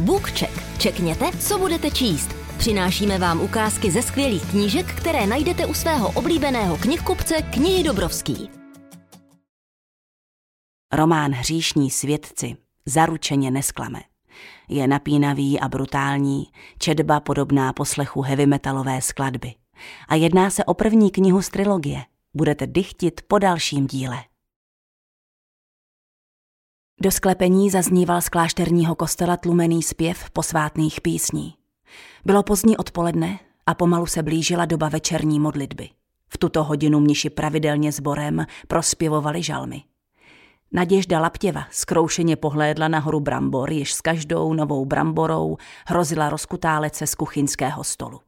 BookCheck. Čekněte, co budete číst. Přinášíme vám ukázky ze skvělých knížek, které najdete u svého oblíbeného knihkupce Knihy Dobrovský. Román Hříšní svědci zaručeně nesklame. Je napínavý a brutální, četba podobná poslechu heavy metalové skladby. A jedná se o první knihu z trilogie. Budete dychtit po dalším díle. Do sklepení zazníval z klášterního kostela tlumený zpěv posvátných písní. Bylo pozdní odpoledne a pomalu se blížila doba večerní modlitby. V tuto hodinu mniši pravidelně sborem prospěvovali žalmy. Naděžda Laptěva skroušeně pohlédla nahoru brambor, jež s každou novou bramborou hrozila rozkutálet se z kuchyňského stolu.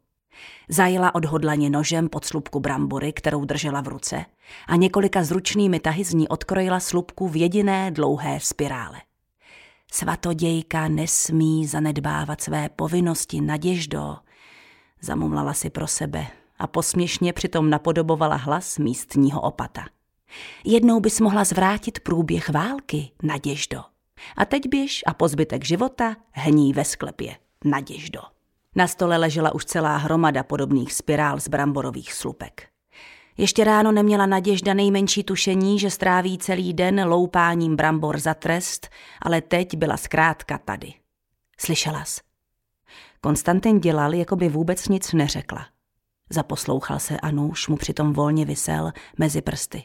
Zajela odhodlaně nožem pod slupku brambory, kterou držela v ruce, a několika zručnými tahy z ní odkrojila slupku v jediné dlouhé spirále. Svatodějka nesmí zanedbávat své povinnosti, Naděždo, zamumlala si pro sebe a posměšně přitom napodobovala hlas místního opata. Jednou bys mohla zvrátit průběh války, Naděždo. A teď běž a po zbytek života hní ve sklepě, Naděždo. Na stole ležela už celá hromada podobných spirál z bramborových slupek. Ještě ráno neměla Naděžda nejmenší tušení, že stráví celý den loupáním brambor za trest, ale teď byla zkrátka tady. Slyšela jsi? Konstantin dělal, jako by vůbec nic neřekla. Zaposlouchal se a nůž mu přitom volně vysel mezi prsty.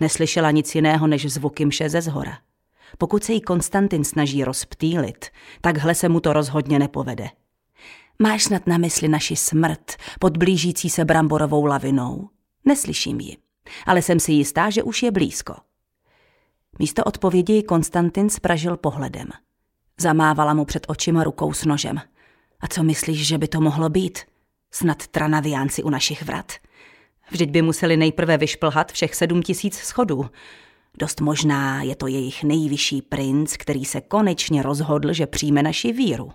Neslyšela nic jiného než zvuky mše ze zhora. Pokud se jí Konstantin snaží rozptýlit, takhle se mu to rozhodně nepovede. Máš snad na mysli naši smrt pod blížící se bramborovou lavinou? Neslyším ji, ale jsem si jistá, že už je blízko. Místo odpovědi Konstantin spražil pohledem. Zamávala mu před očima rukou s nožem. A co myslíš, že by to mohlo být? Snad tranaviánci u našich vrat? Vždyť by museli nejprve vyšplhat všech sedm tisíc schodů. Dost možná je to jejich nejvyšší princ, který se konečně rozhodl, že přijme naši víru.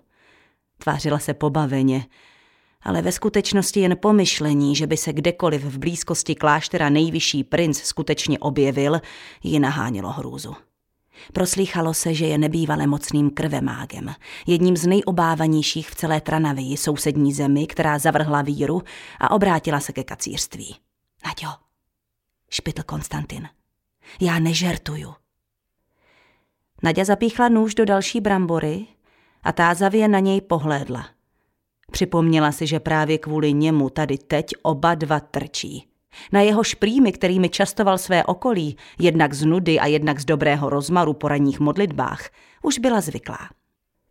Tvářila se pobaveně, ale ve skutečnosti jen pomyšlení, že by se kdekoliv v blízkosti kláštera nejvyšší princ skutečně objevil, ji nahánělo hrůzu. Proslýchalo se, že je nebývale mocným krvemágem, jedním z nejobávanějších v celé Tranavii, sousední zemi, která zavrhla víru a obrátila se ke kacířství. Naďo, špitl Konstantin, já nežertuju. Naďa zapíchla nůž do další brambory a tázavě na něj pohlédla. Připomněla si, že právě kvůli němu tady teď oba dva trčí. Na jeho šprýmy, kterými častoval své okolí, jednak z nudy a jednak z dobrého rozmaru po ranních modlitbách, už byla zvyklá.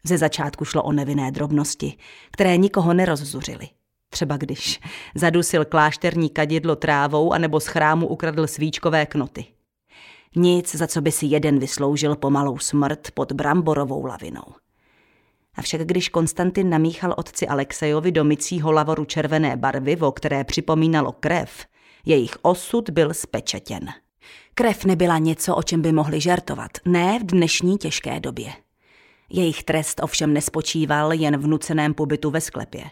Ze začátku šlo o nevinné drobnosti, které nikoho nerozzuřily. Třeba když zadusil klášterní kadidlo trávou anebo z chrámu ukradl svíčkové knoty. Nic, za co by si jeden vysloužil pomalou smrt pod bramborovou lavinou. Avšak když Konstantin namíchal otci Alexejovi do mycího lavoru červené barvy, o které připomínalo krev, jejich osud byl spečetěn. Krev nebyla něco, o čem by mohli žertovat, ne v dnešní těžké době. Jejich trest ovšem nespočíval jen v nuceném pobytu ve sklepě.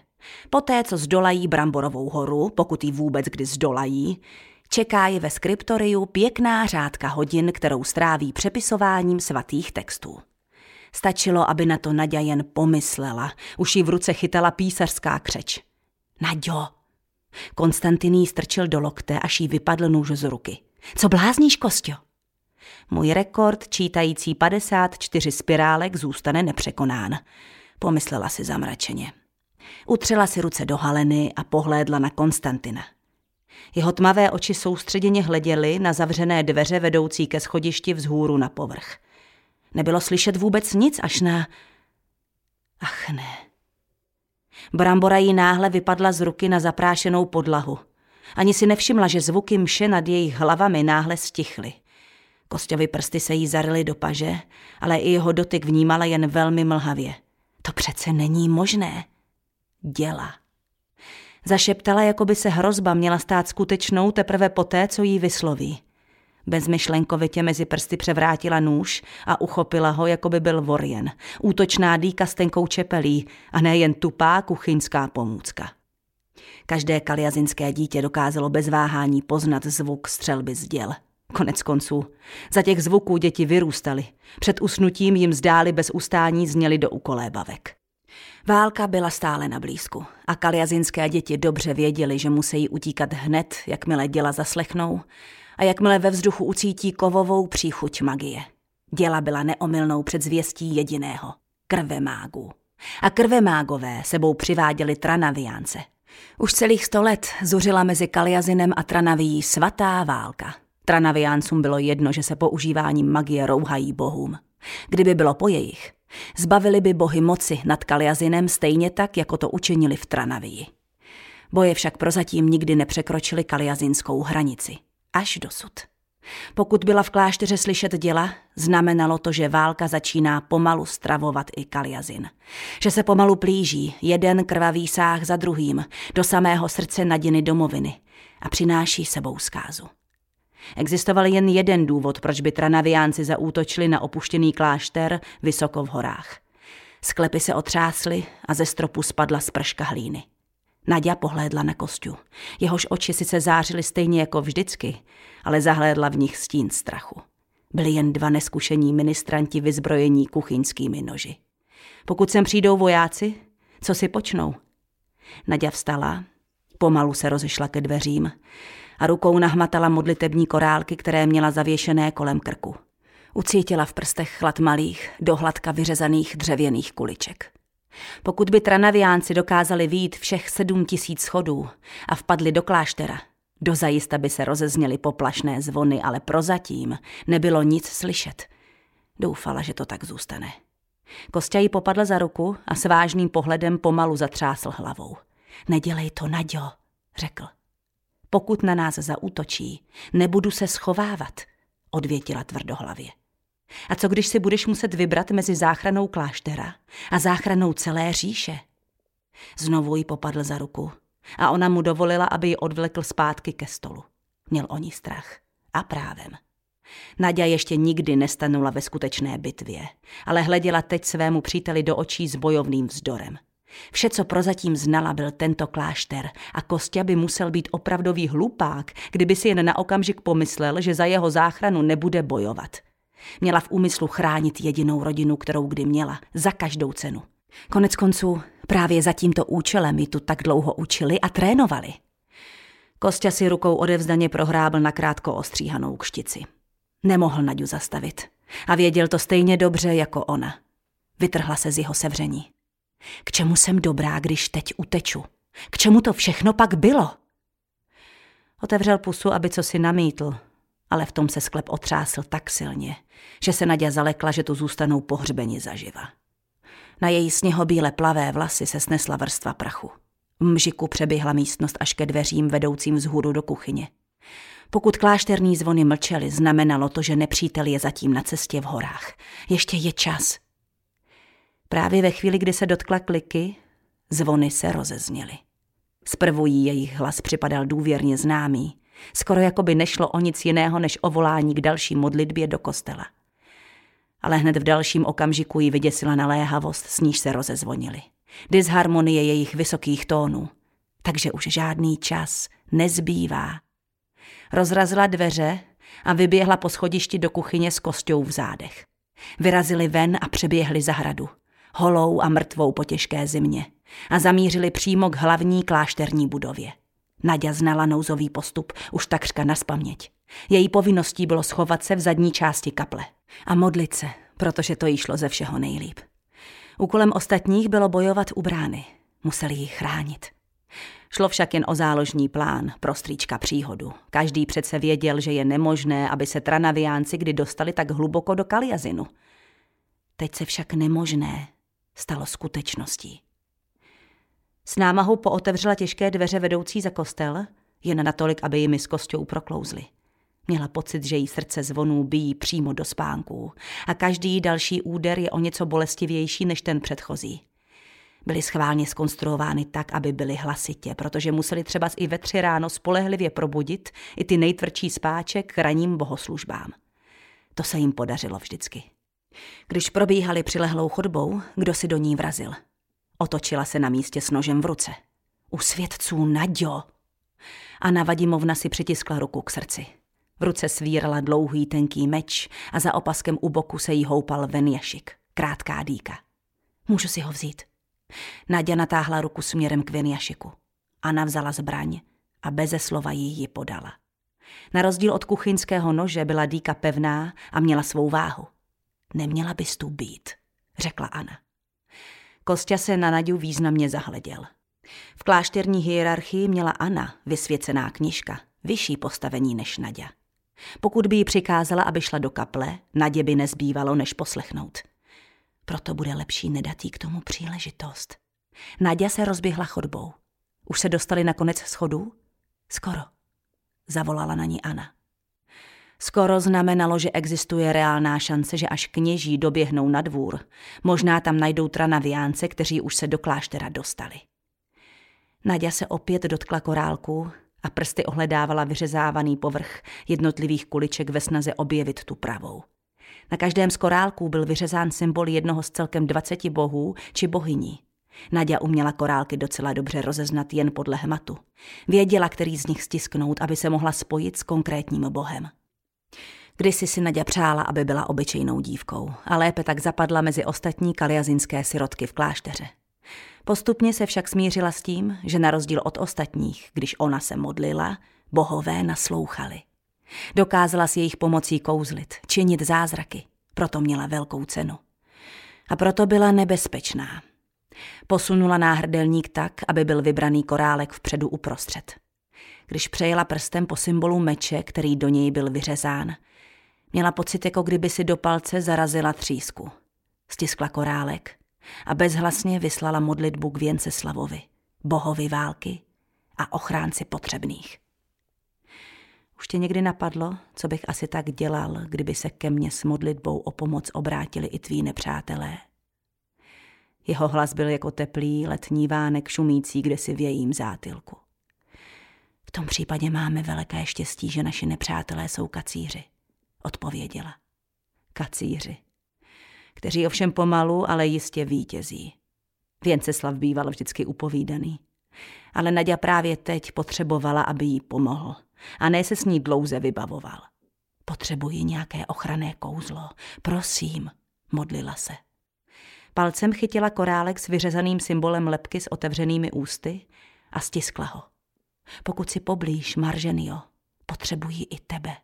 Poté, co zdolají Bramborovou horu, pokud ji vůbec kdy zdolají, čeká je ve skriptoriu pěkná řádka hodin, kterou stráví přepisováním svatých textů. Stačilo, aby na to Naďa jen pomyslela. Už jí v ruce chytala písařská křeč. Naďo! Konstantin jí strčil do lokte, až jí vypadl nůž z ruky. Co blázníš, Kostio? Můj rekord, čítající 54 spirálek, zůstane nepřekonán. Pomyslela si zamračeně. Utřela si ruce do haleny a pohlédla na Konstantina. Jeho tmavé oči soustředěně hleděly na zavřené dveře vedoucí ke schodišti vzhůru na povrch. Nebylo slyšet vůbec nic až na... Ach ne. Brambora jí náhle vypadla z ruky na zaprášenou podlahu. Ani si nevšimla, že zvuky mše nad jejich hlavami náhle stichly. Kosťovy prsty se jí zarily do paže, ale i jeho dotyk vnímala jen velmi mlhavě. To přece není možné. Děla. Zašeptala, jako by se hrozba měla stát skutečnou teprve poté, co jí vysloví. Bezmyšlenkovitě mezi prsty převrátila nůž a uchopila ho, jako by byl vorjen. Útočná dýka s tenkou čepelí a ne jen tupá kuchyňská pomůcka. Každé kaliazinské dítě dokázalo bez váhání poznat zvuk střelby z děl. Konec konců, za těch zvuků děti vyrůstaly. Před usnutím jim zdály bez ustání zněly do ukolébavek. Válka byla stále na blízku a kaliazinské děti dobře věděli, že musí utíkat hned, jakmile děla zaslechnou a jakmile ve vzduchu ucítí kovovou příchuť magie. Děla byla neomylnou předzvěstí jediného – krve mágů. A krve mágové sebou přiváděli Tranaviánce. Už celých sto let zuřila mezi Kaliazinem a Tranavií svatá válka. Tranaviáncům bylo jedno, že se používáním magie rouhají bohům. Kdyby bylo po jejich, zbavili by bohy moci nad Kaliazinem stejně tak, jako to učinili v Tranavii. Boje však prozatím nikdy nepřekročili kaliazinskou hranici. Až dosud. Pokud byla v klášteře slyšet děla, znamenalo to, že válka začíná pomalu stravovat i Kaliazin. Že se pomalu plíží jeden krvavý sáh za druhým do samého srdce nadiny domoviny a přináší sebou zkázu. Existoval jen jeden důvod, proč by Tranaviánci zaútočili na opuštěný klášter vysoko v horách. Sklepy se otřásly a ze stropu spadla sprška hlíny. Nadia pohlédla na kostu. Jehož oči sice zářily stejně jako vždycky, ale zahlédla v nich stín strachu. Byli jen dva neskušení ministranti vyzbrojení kuchyňskými noži. Pokud sem přijdou vojáci, co si počnou? Nadia vstala, pomalu se rozešla ke dveřím a rukou nahmatala modlitební korálky, které měla zavěšené kolem krku. Ucítila v prstech chlad malých, dohladka vyřezaných dřevěných kuliček. Pokud by Tranaviánci dokázali výjít všech sedm tisíc schodů a vpadli do kláštera, dozajista by se rozezněly poplašné zvony, ale prozatím nebylo nic slyšet. Doufala, že to tak zůstane. Kostě ji popadl za ruku a s vážným pohledem pomalu zatřásl hlavou. Nedělej to, Naďo, řekl. Pokud na nás zaútočí, nebudu se schovávat, odvětila tvrdohlavě. A co když si budeš muset vybrat mezi záchranou kláštera a záchranou celé říše? Znovu jí popadl za ruku a ona mu dovolila, aby ji odvlekl zpátky ke stolu. Měl o ní strach. A právem. Nadia ještě nikdy nestanula ve skutečné bitvě, ale hleděla teď svému příteli do očí s bojovným vzdorem. Vše, co prozatím znala, byl tento klášter a Kostě by musel být opravdový hlupák, kdyby si jen na okamžik pomyslel, že za jeho záchranu nebude bojovat. Měla v úmyslu chránit jedinou rodinu, kterou kdy měla, za každou cenu. Konec konců právě za tímto účelem ji tu tak dlouho učili a trénovali. Kostě si rukou odevzdaně prohrábl na krátko ostříhanou kštici. Nemohl Naďu zastavit. A věděl to stejně dobře jako ona. Vytrhla se z jeho sevření. K čemu jsem dobrá, když teď uteču? K čemu to všechno pak bylo? Otevřel pusu, aby co si namítl, ale v tom se sklep otřásl tak silně, že se Nadia zalekla, že tu zůstanou pohřbeni zaživa. Na její sněhobíle plavé vlasy se snesla vrstva prachu. V mžiku přeběhla místnost až ke dveřím vedoucím vzhůru do kuchyně. Pokud klášterní zvony mlčely, znamenalo to, že nepřítel je zatím na cestě v horách. Ještě je čas. Právě ve chvíli, kdy se dotkla kliky, zvony se rozezněly. Zprvu jí jejich hlas připadal důvěrně známý, skoro jako by nešlo o nic jiného než o volání k další modlitbě do kostela. Ale hned v dalším okamžiku jí vyděsila naléhavost, s níž se rozezvonily. Disharmonie jejich vysokých tónů. Takže už žádný čas nezbývá. Rozrazila dveře a vyběhla po schodišti do kuchyně s kostou v zádech. Vyrazili ven a přeběhli zahradu holou a mrtvou po těžké zimě a zamířili přímo k hlavní klášterní budově. Nadia znala nouzový postup už takřka na spaměť. Její povinností bylo schovat se v zadní části kaple a modlit se, protože to jí šlo ze všeho nejlíp. Úkolem ostatních bylo bojovat u brány. Museli ji chránit. Šlo však jen o záložní plán pro strýčka příhodu. Každý přece věděl, že je nemožné, aby se tranaviánci kdy dostali tak hluboko do Kaliazinu. Teď se však nemožné stalo skutečností. S námahou pootevřela těžké dveře vedoucí za kostel, jen natolik, aby jimi s kostou proklouzly. Měla pocit, že jí srdce zvonů bíjí přímo do spánků a každý další úder je o něco bolestivější než ten předchozí. Byly schválně skonstruovány tak, aby byly hlasitě, protože museli třeba i ve tři ráno spolehlivě probudit i ty nejtvrdší spáček k raním bohoslužbám. To se jim podařilo vždycky. Když probíhali přilehlou chodbou, kdo si do ní vrazil. Otočila se na místě s nožem v ruce. U svědců Naďo! Anna Vadimovna si přitiskla ruku k srdci. V ruce svírala dlouhý tenký meč a za opaskem u boku se jí houpal venjašik, krátká dýka. Můžu si ho vzít. Nadia natáhla ruku směrem k venjašiku. Anna vzala zbraň a beze slova jí ji podala. Na rozdíl od kuchyňského nože byla dýka pevná a měla svou váhu. Neměla bys tu být, řekla Anna. Kostě se na Nadiu významně zahleděl. V klášterní hierarchii měla Anna, vysvěcená knižka, vyšší postavení než Nadia. Pokud by jí přikázala, aby šla do kaple, Nadě by nezbývalo, než poslechnout. Proto bude lepší nedat jí k tomu příležitost. Nadia se rozběhla chodbou. Už se dostali na konec schodů? Skoro. Zavolala na ní Anna. Skoro znamenalo, že existuje reálná šance, že až kněží doběhnou na dvůr, možná tam najdou tranaviánce, kteří už se do kláštera dostali. Nadia se opět dotkla korálku a prsty ohledávala vyřezávaný povrch jednotlivých kuliček ve snaze objevit tu pravou. Na každém z korálků byl vyřezán symbol jednoho z celkem dvaceti bohů či bohyní. Nadia uměla korálky docela dobře rozeznat jen podle hmatu. Věděla, který z nich stisknout, aby se mohla spojit s konkrétním bohem. Kdysi si Nadia přála, aby byla obyčejnou dívkou a lépe tak zapadla mezi ostatní kaliazinské sirotky v klášteře. Postupně se však smířila s tím, že na rozdíl od ostatních, když ona se modlila, bohové naslouchali. Dokázala s jejich pomocí kouzlit, činit zázraky, proto měla velkou cenu. A proto byla nebezpečná. Posunula náhrdelník tak, aby byl vybraný korálek vpředu uprostřed. Když přejela prstem po symbolu meče, který do něj byl vyřezán, měla pocit, jako kdyby si do palce zarazila třísku. Stiskla korálek a bezhlasně vyslala modlitbu k Věnceslavovi, bohovi války a ochránci potřebných. Už tě někdy napadlo, co bych asi tak dělal, kdyby se ke mně s modlitbou o pomoc obrátili i tví nepřátelé? Jeho hlas byl jako teplý letní vánek šumící kdesi v jejím zátilku. Tom případě máme veliké štěstí, že naši nepřátelé jsou kacíři, odpověděla. Kacíři kteří ovšem pomalu, ale jistě vítězí. Věnceslav býval vždycky upovídaný. Ale Nadia právě teď potřebovala, aby jí pomohl. A ne se s ní dlouze vybavoval. Potřebuji nějaké ochranné kouzlo. Prosím, modlila se. Palcem chytila korálek s vyřezaným symbolem lepky s otevřenými ústy a stiskla ho. Pokud si poblíž, Marženio, potřebuji i tebe.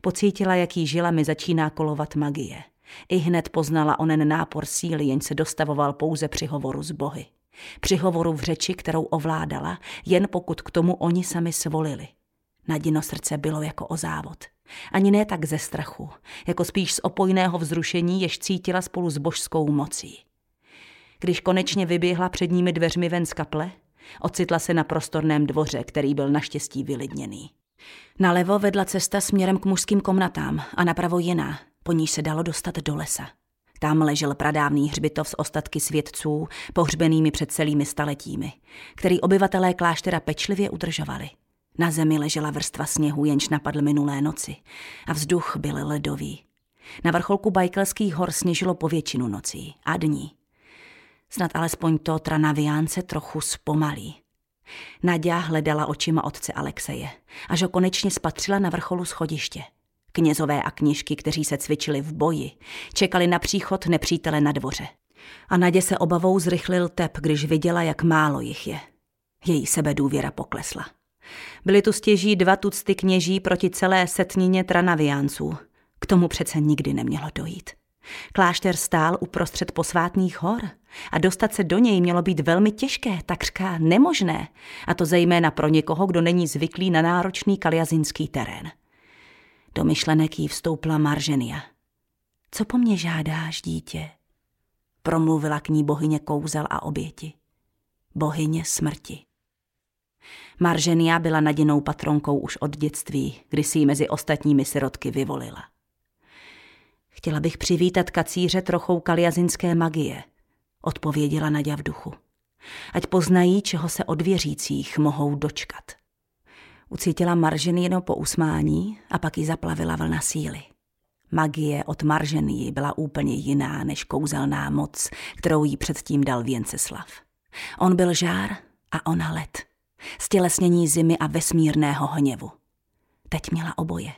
Pocítila, jaký žila mi začíná kolovat magie – i hned poznala onen nápor síly, jen se dostavoval pouze při hovoru s bohy. Při hovoru v řeči, kterou ovládala, jen pokud k tomu oni sami svolili. Nadino srdce bylo jako o závod. Ani ne tak ze strachu, jako spíš z opojného vzrušení, jež cítila spolu s božskou mocí. Když konečně vyběhla před nimi dveřmi ven z kaple, ocitla se na prostorném dvoře, který byl naštěstí vylidněný. Nalevo vedla cesta směrem k mužským komnatám a napravo jiná, po níž se dalo dostat do lesa. Tam ležel pradávný hřbitov s ostatky svědců, pohřbenými před celými staletími, který obyvatelé kláštera pečlivě udržovali. Na zemi ležela vrstva sněhu, jenž napadl minulé noci a vzduch byl ledový. Na vrcholku Bajkelských hor sněžilo po většinu nocí a dní. Snad alespoň to Tranaviánce trochu zpomalí. Nadia hledala očima otce Alexeje, až ho konečně spatřila na vrcholu schodiště – Knězové a kněžky, kteří se cvičili v boji, čekali na příchod nepřítele na dvoře. A Nadě se obavou zrychlil tep, když viděla, jak málo jich je. Její sebedůvěra poklesla. Byly tu stěží dva tucty kněží proti celé setnině tranaviánců. K tomu přece nikdy nemělo dojít. Klášter stál uprostřed posvátných hor a dostat se do něj mělo být velmi těžké, takřka nemožné, a to zejména pro někoho, kdo není zvyklý na náročný kaliazinský terén. Do myšlenek jí vstoupla Marženia. Co po mně žádáš, dítě? Promluvila k ní bohyně kouzel a oběti. Bohyně smrti. Marženia byla naděnou patronkou už od dětství, kdy si ji mezi ostatními sirotky vyvolila. Chtěla bych přivítat kacíře trochou kaliazinské magie, odpověděla Nadia v duchu. Ať poznají, čeho se od věřících mohou dočkat. Ucítila Marženy po usmání a pak ji zaplavila vlna síly. Magie od Marženy byla úplně jiná než kouzelná moc, kterou jí předtím dal Věnceslav. On byl žár a ona led. Stělesnění zimy a vesmírného hněvu. Teď měla oboje.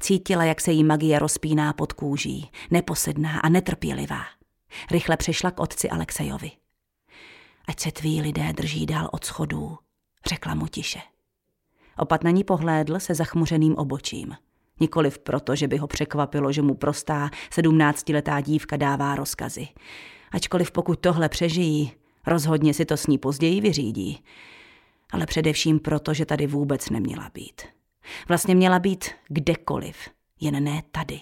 Cítila, jak se jí magie rozpíná pod kůží, neposedná a netrpělivá. Rychle přešla k otci Alexejovi. Ať se tví lidé drží dál od schodů, řekla mu tiše. Opat na ní pohlédl se zachmuřeným obočím. Nikoliv proto, že by ho překvapilo, že mu prostá sedmnáctiletá dívka dává rozkazy. Ačkoliv pokud tohle přežijí, rozhodně si to s ní později vyřídí. Ale především proto, že tady vůbec neměla být. Vlastně měla být kdekoliv, jen ne tady.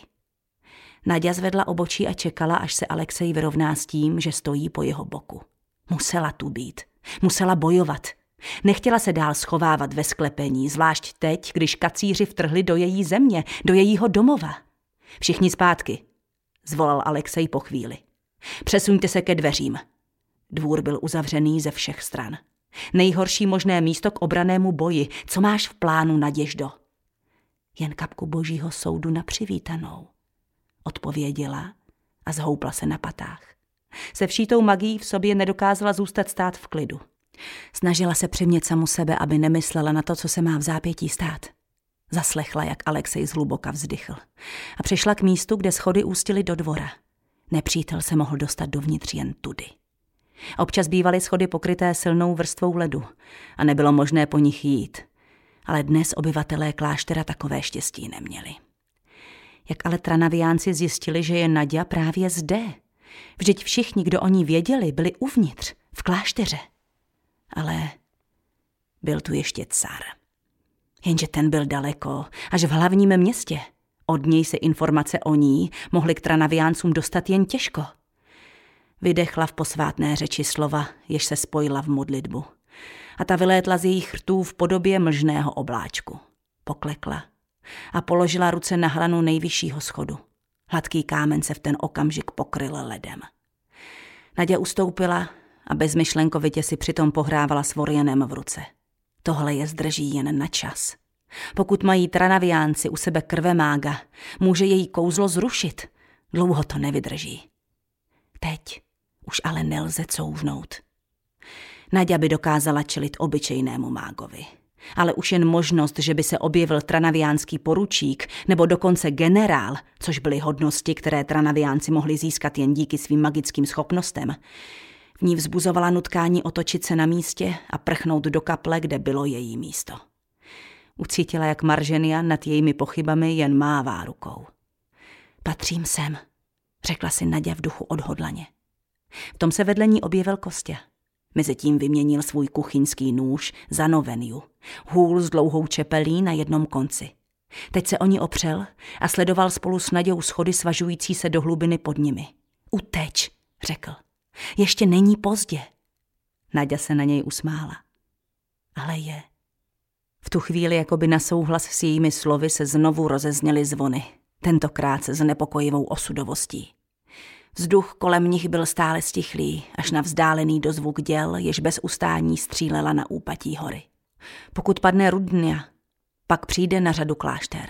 Nadia zvedla obočí a čekala, až se Alexej vyrovná s tím, že stojí po jeho boku. Musela tu být. Musela bojovat. Nechtěla se dál schovávat ve sklepení, zvlášť teď, když kacíři vtrhli do její země, do jejího domova. Všichni zpátky, zvolal Alexej po chvíli. Přesuňte se ke dveřím. Dvůr byl uzavřený ze všech stran. Nejhorší možné místo k obranému boji. Co máš v plánu, Naděždo? Jen kapku božího soudu na přivítanou. Odpověděla a zhoupla se na patách. Se vší tou magií v sobě nedokázala zůstat stát v klidu. Snažila se přimět samu sebe, aby nemyslela na to, co se má v zápětí stát. Zaslechla, jak Alexej zhluboka vzdychl. A přišla k místu, kde schody ústily do dvora. Nepřítel se mohl dostat dovnitř jen tudy. Občas bývaly schody pokryté silnou vrstvou ledu a nebylo možné po nich jít. Ale dnes obyvatelé kláštera takové štěstí neměli. Jak ale tranaviánci zjistili, že je Nadia právě zde. Vždyť všichni, kdo o ní věděli, byli uvnitř, v klášteře. Ale byl tu ještě car. Jenže ten byl daleko, až v hlavním městě. Od něj se informace o ní mohly k tranaviáncům dostat jen těžko. Vydechla v posvátné řeči slova, jež se spojila v modlitbu. A ta vylétla z jejich rtů v podobě mlžného obláčku. Poklekla a položila ruce na hlanu nejvyššího schodu. Hladký kámen se v ten okamžik pokryl ledem. Nadě ustoupila a bezmyšlenkovitě si přitom pohrávala s vorjenem v ruce. Tohle je zdrží jen na čas. Pokud mají tranaviánci u sebe krve mága, může její kouzlo zrušit. Dlouho to nevydrží. Teď už ale nelze couvnout. Nadia by dokázala čelit obyčejnému mágovi. Ale už jen možnost, že by se objevil tranaviánský poručík nebo dokonce generál, což byly hodnosti, které tranaviánci mohli získat jen díky svým magickým schopnostem, v ní vzbuzovala nutkání otočit se na místě a prchnout do kaple, kde bylo její místo. Ucítila, jak Marženia nad jejími pochybami jen mává rukou. Patřím sem, řekla si Nadia v duchu odhodlaně. V tom se vedle ní objevil Kostě. Mezitím vyměnil svůj kuchyňský nůž za noveniu, hůl s dlouhou čepelí na jednom konci. Teď se o ní opřel a sledoval spolu s Nadějou schody svažující se do hlubiny pod nimi. Uteč, řekl. Ještě není pozdě. Naděja se na něj usmála. Ale je. V tu chvíli, jako by na souhlas s jejími slovy, se znovu rozezněly zvony, tentokrát se znepokojivou osudovostí. Vzduch kolem nich byl stále stichlý, až na vzdálený dozvuk děl, jež bez ustání střílela na úpatí hory. Pokud padne Rudnia, pak přijde na řadu klášter.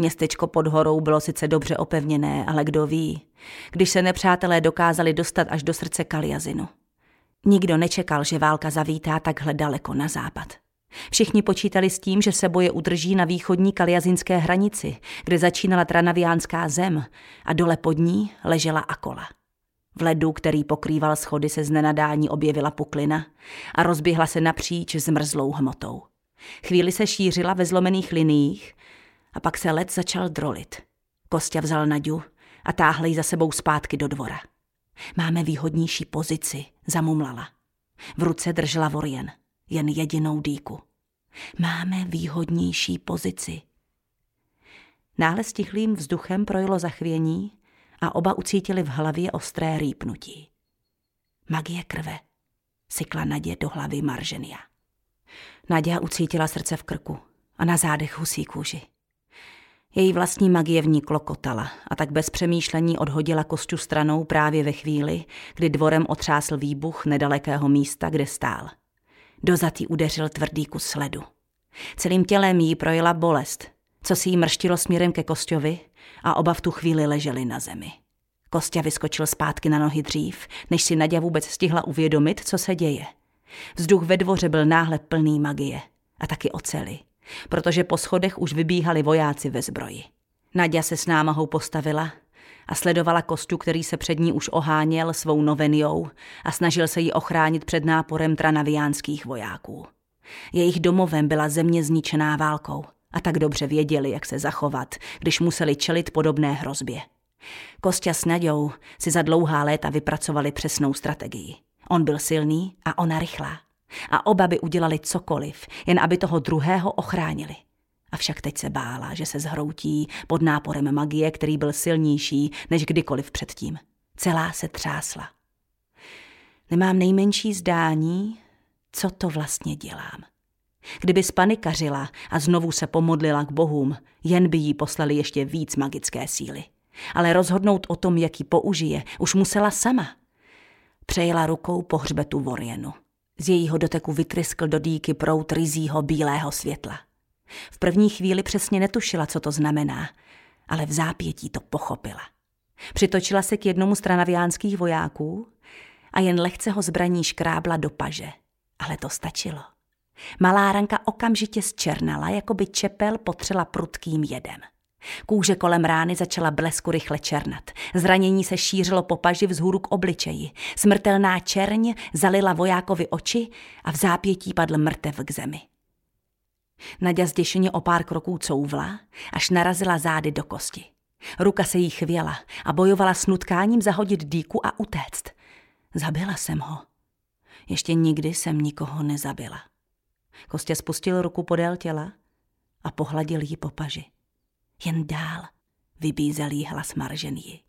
Městečko pod horou bylo sice dobře opevněné, ale kdo ví, když se nepřátelé dokázali dostat až do srdce Kaliazinu. Nikdo nečekal, že válka zavítá takhle daleko na západ. Všichni počítali s tím, že se boje udrží na východní kaliazinské hranici, kde začínala tranaviánská zem a dole pod ní ležela Akola. V ledu, který pokrýval schody, se z nenadání objevila puklina a rozběhla se napříč zmrzlou hmotou. Chvíli se šířila ve zlomených liniích a pak se led začal drolit. Kostě vzal Naďu a táhl ji za sebou zpátky do dvora. Máme výhodnější pozici, zamumlala. V ruce držela vorjen jen jedinou dýku. Máme výhodnější pozici. Náhle stichlým vzduchem projelo zachvění a oba ucítili v hlavě ostré rýpnutí. Magie krve, sykla Nadě do hlavy Marženia. Naděja ucítila srdce v krku a na zádech husí kůži. Její vlastní magie v ní klokotala a tak bez přemýšlení odhodila kostu stranou právě ve chvíli, kdy dvorem otřásl výbuch nedalekého místa, kde stál – do zatý udeřil tvrdý kus sledu. Celým tělem jí projela bolest, co si jí mrštilo směrem ke Kosťovi a oba v tu chvíli leželi na zemi. Kostě vyskočil zpátky na nohy dřív, než si Naděja vůbec stihla uvědomit, co se děje. Vzduch ve dvoře byl náhle plný magie a taky ocely, protože po schodech už vybíhali vojáci ve zbroji. Nadia se s námahou postavila a sledovala kostu, který se před ní už oháněl svou noveniou a snažil se ji ochránit před náporem tranaviánských vojáků. Jejich domovem byla země zničená válkou a tak dobře věděli, jak se zachovat, když museli čelit podobné hrozbě. Kostě s Naďou si za dlouhá léta vypracovali přesnou strategii. On byl silný a ona rychlá. A oba by udělali cokoliv, jen aby toho druhého ochránili. Avšak teď se bála, že se zhroutí pod náporem magie, který byl silnější než kdykoliv předtím. Celá se třásla. Nemám nejmenší zdání, co to vlastně dělám. Kdyby spanikařila a znovu se pomodlila k bohům, jen by jí poslali ještě víc magické síly. Ale rozhodnout o tom, jak ji použije, už musela sama. Přejela rukou po hřbetu Vorienu. Z jejího doteku vytryskl do dýky prout rizího bílého světla. V první chvíli přesně netušila, co to znamená, ale v zápětí to pochopila. Přitočila se k jednomu z tranaviánských vojáků a jen lehce ho zbraní škrábla do paže. Ale to stačilo. Malá ranka okamžitě zčernala, jako by čepel potřela prudkým jedem. Kůže kolem rány začala blesku rychle černat. Zranění se šířilo po paži vzhůru k obličeji. Smrtelná čerň zalila vojákovi oči a v zápětí padl mrtev k zemi. Nadia zděšeně o pár kroků couvla, až narazila zády do kosti. Ruka se jí chvěla a bojovala s nutkáním zahodit dýku a utéct. Zabila jsem ho. Ještě nikdy jsem nikoho nezabila. Kostě spustil ruku podél těla a pohladil ji po paži. Jen dál, vybízel jí hlas Marženii.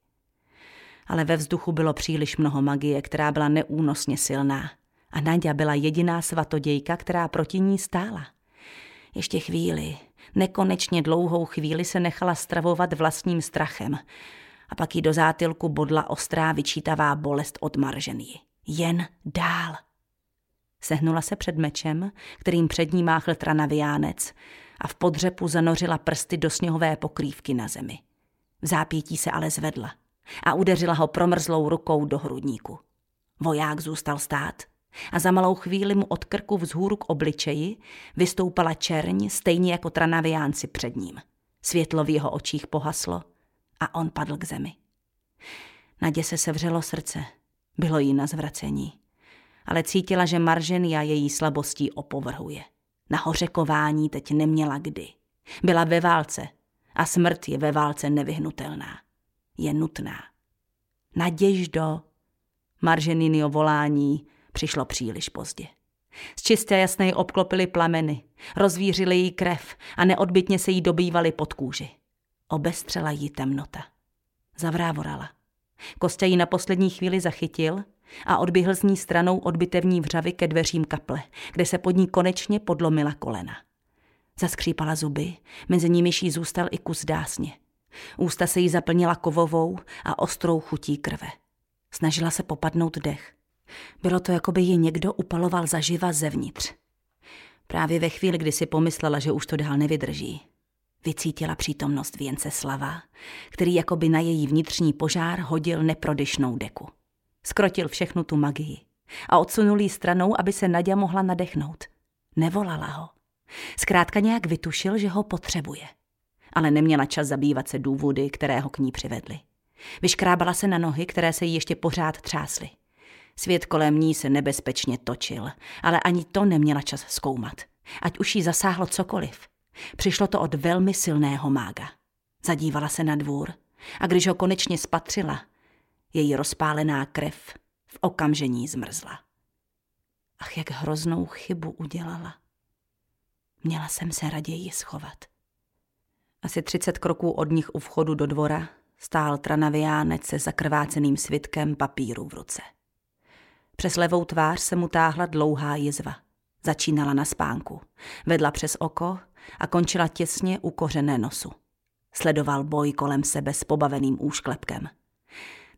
Ale ve vzduchu bylo příliš mnoho magie, která byla neúnosně silná. A Nadia byla jediná svatodějka, která proti ní stála. Ještě chvíli, nekonečně dlouhou chvíli se nechala stravovat vlastním strachem. A pak jí do zátilku bodla ostrá vyčítavá bolest od Marženii. Jen dál. Sehnula se před mečem, kterým před ní máchl tranaviánec a v podřepu zanořila prsty do sněhové pokrývky na zemi. V zápětí se ale zvedla a udeřila ho promrzlou rukou do hrudníku. Voják zůstal stát a za malou chvíli mu od krku vzhůru k obličeji vystoupala čerň, stejně jako tranaviánci před ním. Světlo v jeho očích pohaslo a on padl k zemi. Nadě se sevřelo srdce. Bylo jí na zvracení. Ale cítila, že Marženia její slabostí opovrhuje. Na hořekování teď neměla kdy. Byla ve válce a smrt je ve válce nevyhnutelná. Je nutná. Naděždo. Marženinio volání přišlo příliš pozdě. Z čisté jasné obklopily plameny, rozvířily jí krev a neodbitně se jí dobývaly pod kůži. Obestřela jí temnota. Zavrávorala. Kostě ji na poslední chvíli zachytil a odběhl z ní stranou od bitevní vřavy ke dveřím kaple, kde se pod ní konečně podlomila kolena. Zaskřípala zuby, mezi nimi jí zůstal i kus dásně. Ústa se jí zaplnila kovovou a ostrou chutí krve. Snažila se popadnout dech. Bylo to, jako by ji někdo upaloval zaživa zevnitř. Právě ve chvíli, kdy si pomyslela, že už to dál nevydrží, vycítila přítomnost věnce slava, který jako by na její vnitřní požár hodil neprodyšnou deku. Skrotil všechnu tu magii a odsunul jí stranou, aby se Nadia mohla nadechnout. Nevolala ho. Zkrátka nějak vytušil, že ho potřebuje. Ale neměla čas zabývat se důvody, které ho k ní přivedly. Vyškrábala se na nohy, které se jí ještě pořád třásly. Svět kolem ní se nebezpečně točil, ale ani to neměla čas zkoumat. Ať už jí zasáhlo cokoliv. Přišlo to od velmi silného mága. Zadívala se na dvůr a když ho konečně spatřila, její rozpálená krev v okamžení zmrzla. Ach, jak hroznou chybu udělala. Měla jsem se raději schovat. Asi třicet kroků od nich u vchodu do dvora stál tranaviánec se zakrváceným svitkem papíru v ruce. Přes levou tvář se mu táhla dlouhá jizva. Začínala na spánku, vedla přes oko a končila těsně u kořené nosu. Sledoval boj kolem sebe s pobaveným úšklepkem.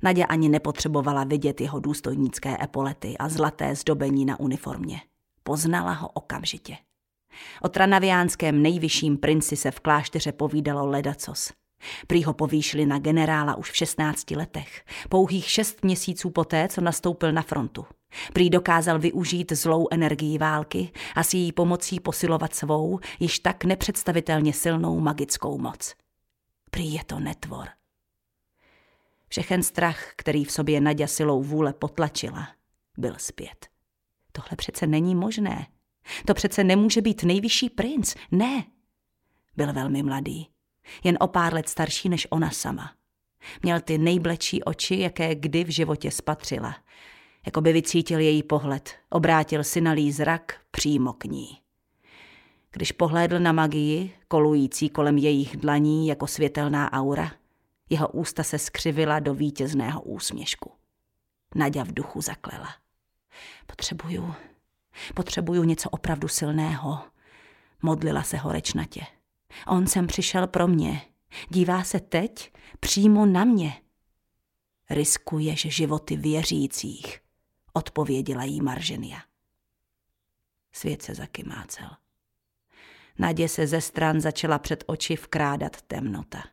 Nadě ani nepotřebovala vidět jeho důstojnické epolety a zlaté zdobení na uniformě. Poznala ho okamžitě. O tranaviánském nejvyšším princi se v klášteře povídalo ledacos. Prý ho povýšili na generála už v 16 letech, pouhých šest měsíců poté, co nastoupil na frontu. Prý dokázal využít zlou energii války a s její pomocí posilovat svou, již tak nepředstavitelně silnou magickou moc. Prý je to netvor. Všechen strach, který v sobě Nadia silou vůle potlačila, byl zpět. Tohle přece není možné. To přece nemůže být nejvyšší princ. Ne. Byl velmi mladý. Jen o pár let starší než ona sama. Měl ty nejblečí oči, jaké kdy v životě spatřila. Jako by vycítil její pohled, obrátil synalý zrak přímo k ní. Když pohlédl na magii, kolující kolem jejich dlaní jako světelná aura, jeho ústa se skřivila do vítězného úsměšku. Nadia v duchu zaklela. Potřebuju, potřebuju něco opravdu silného. Modlila se horečnatě. On sem přišel pro mě. Dívá se teď přímo na mě. Riskuješ životy věřících, odpověděla jí Marženia. Svět se zakymácel. Nadě se ze stran začala před oči vkrádat temnota.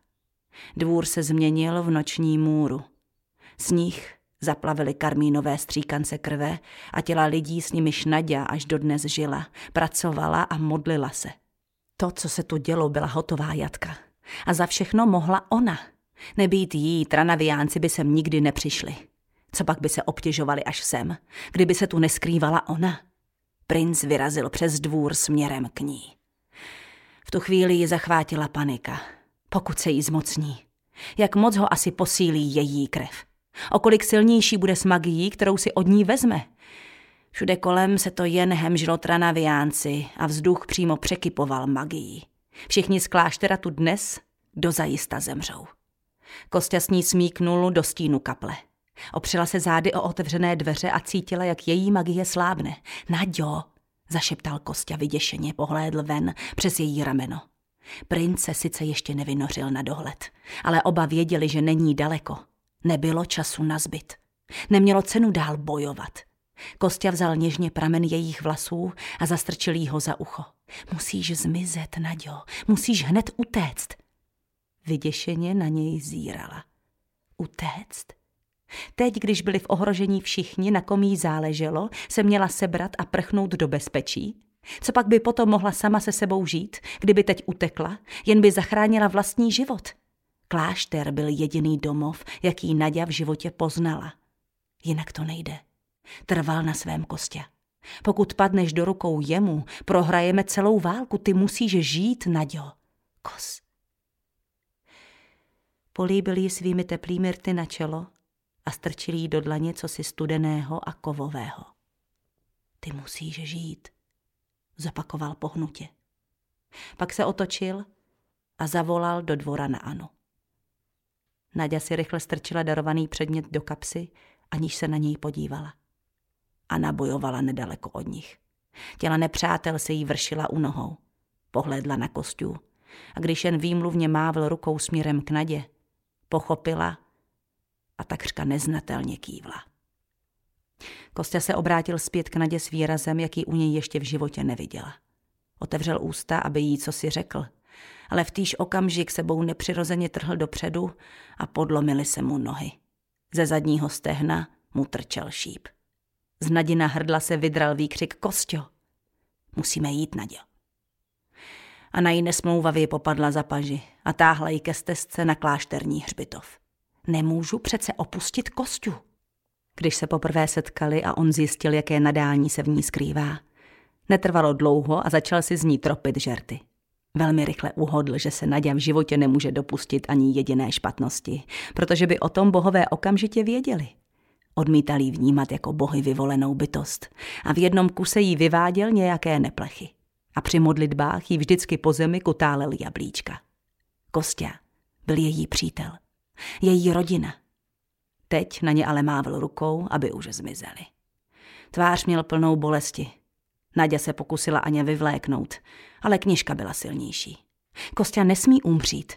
Dvůr se změnil v noční můru. Sníh zaplavili karmínové stříkance krve a těla lidí s nimiž Nadia až dodnes žila, pracovala a modlila se. To, co se tu dělo, byla hotová jatka. A za všechno mohla ona. Nebýt jí, tranaviánci by sem nikdy nepřišli. Co pak by se obtěžovali až sem, kdyby se tu neskrývala ona? Princ vyrazil přes dvůr směrem k ní. V tu chvíli ji zachvátila panika pokud se jí zmocní. Jak moc ho asi posílí její krev. O kolik silnější bude s magií, kterou si od ní vezme. Všude kolem se to jen hemžilo tranaviánci a vzduch přímo překypoval magií. Všichni z kláštera tu dnes dozajista zemřou. Kostě s ní smíknul do stínu kaple. Opřela se zády o otevřené dveře a cítila, jak její magie slábne. Naďo, zašeptal Kostě vyděšeně, pohlédl ven přes její rameno. Prince sice ještě nevynořil na dohled, ale oba věděli, že není daleko. Nebylo času na zbyt. Nemělo cenu dál bojovat. Kostě vzal něžně pramen jejich vlasů a zastrčil jí ho za ucho. Musíš zmizet, Naďo, musíš hned utéct. Vyděšeně na něj zírala. Utéct? Teď, když byli v ohrožení všichni, na kom jí záleželo, se měla sebrat a prchnout do bezpečí? Co pak by potom mohla sama se sebou žít, kdyby teď utekla, jen by zachránila vlastní život? Klášter byl jediný domov, jaký Nadia v životě poznala. Jinak to nejde. Trval na svém kostě. Pokud padneš do rukou jemu, prohrajeme celou válku, ty musíš žít, Naďo. Kos. Políbil jí svými teplými rty na čelo a strčil jí do dlaně cosi studeného a kovového. Ty musíš žít zopakoval pohnutě. Pak se otočil a zavolal do dvora na Anu. Nadia si rychle strčila darovaný předmět do kapsy, aniž se na něj podívala. Ana bojovala nedaleko od nich. Těla nepřátel se jí vršila u nohou. Pohlédla na kostů a když jen výmluvně mávl rukou směrem k Nadě, pochopila a takřka neznatelně kývla. Kostě se obrátil zpět k Nadě s výrazem, jaký u něj ještě v životě neviděla. Otevřel ústa, aby jí co si řekl, ale v týž okamžik sebou nepřirozeně trhl dopředu a podlomily se mu nohy. Ze zadního stehna mu trčel šíp. Z Nadina hrdla se vydral výkřik Kostio. Musíme jít, Nadě. A na jí nesmouvavě popadla za paži a táhla ji ke stezce na klášterní hřbitov. Nemůžu přece opustit Kostju. Když se poprvé setkali a on zjistil, jaké nadání se v ní skrývá. Netrvalo dlouho a začal si z ní tropit žerty. Velmi rychle uhodl, že se Nadia v životě nemůže dopustit ani jediné špatnosti, protože by o tom bohové okamžitě věděli. Odmítal jí vnímat jako bohy vyvolenou bytost a v jednom kuse jí vyváděl nějaké neplechy. A při modlitbách jí vždycky po zemi kutálel jablíčka. Kostě byl její přítel, její rodina, Teď na ně ale mávl rukou, aby už zmizeli. Tvář měl plnou bolesti. Nadě se pokusila Aně vyvléknout, ale knižka byla silnější. Kostě nesmí umřít.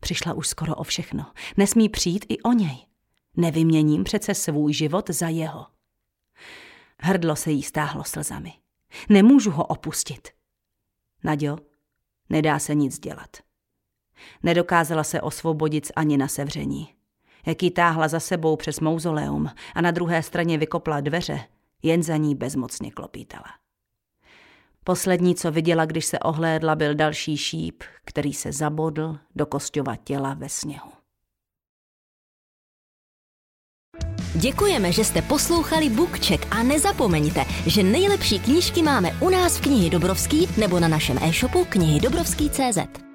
Přišla už skoro o všechno. Nesmí přijít i o něj. Nevyměním přece svůj život za jeho. Hrdlo se jí stáhlo slzami. Nemůžu ho opustit. Naděl, nedá se nic dělat. Nedokázala se osvobodit ani na sevření jak ji táhla za sebou přes mauzoleum a na druhé straně vykopla dveře, jen za ní bezmocně klopítala. Poslední, co viděla, když se ohlédla, byl další šíp, který se zabodl do kostěva těla ve sněhu. Děkujeme, že jste poslouchali Bookcheck a nezapomeňte, že nejlepší knížky máme u nás v knihy Dobrovský nebo na našem e-shopu knihy Dobrovský.cz.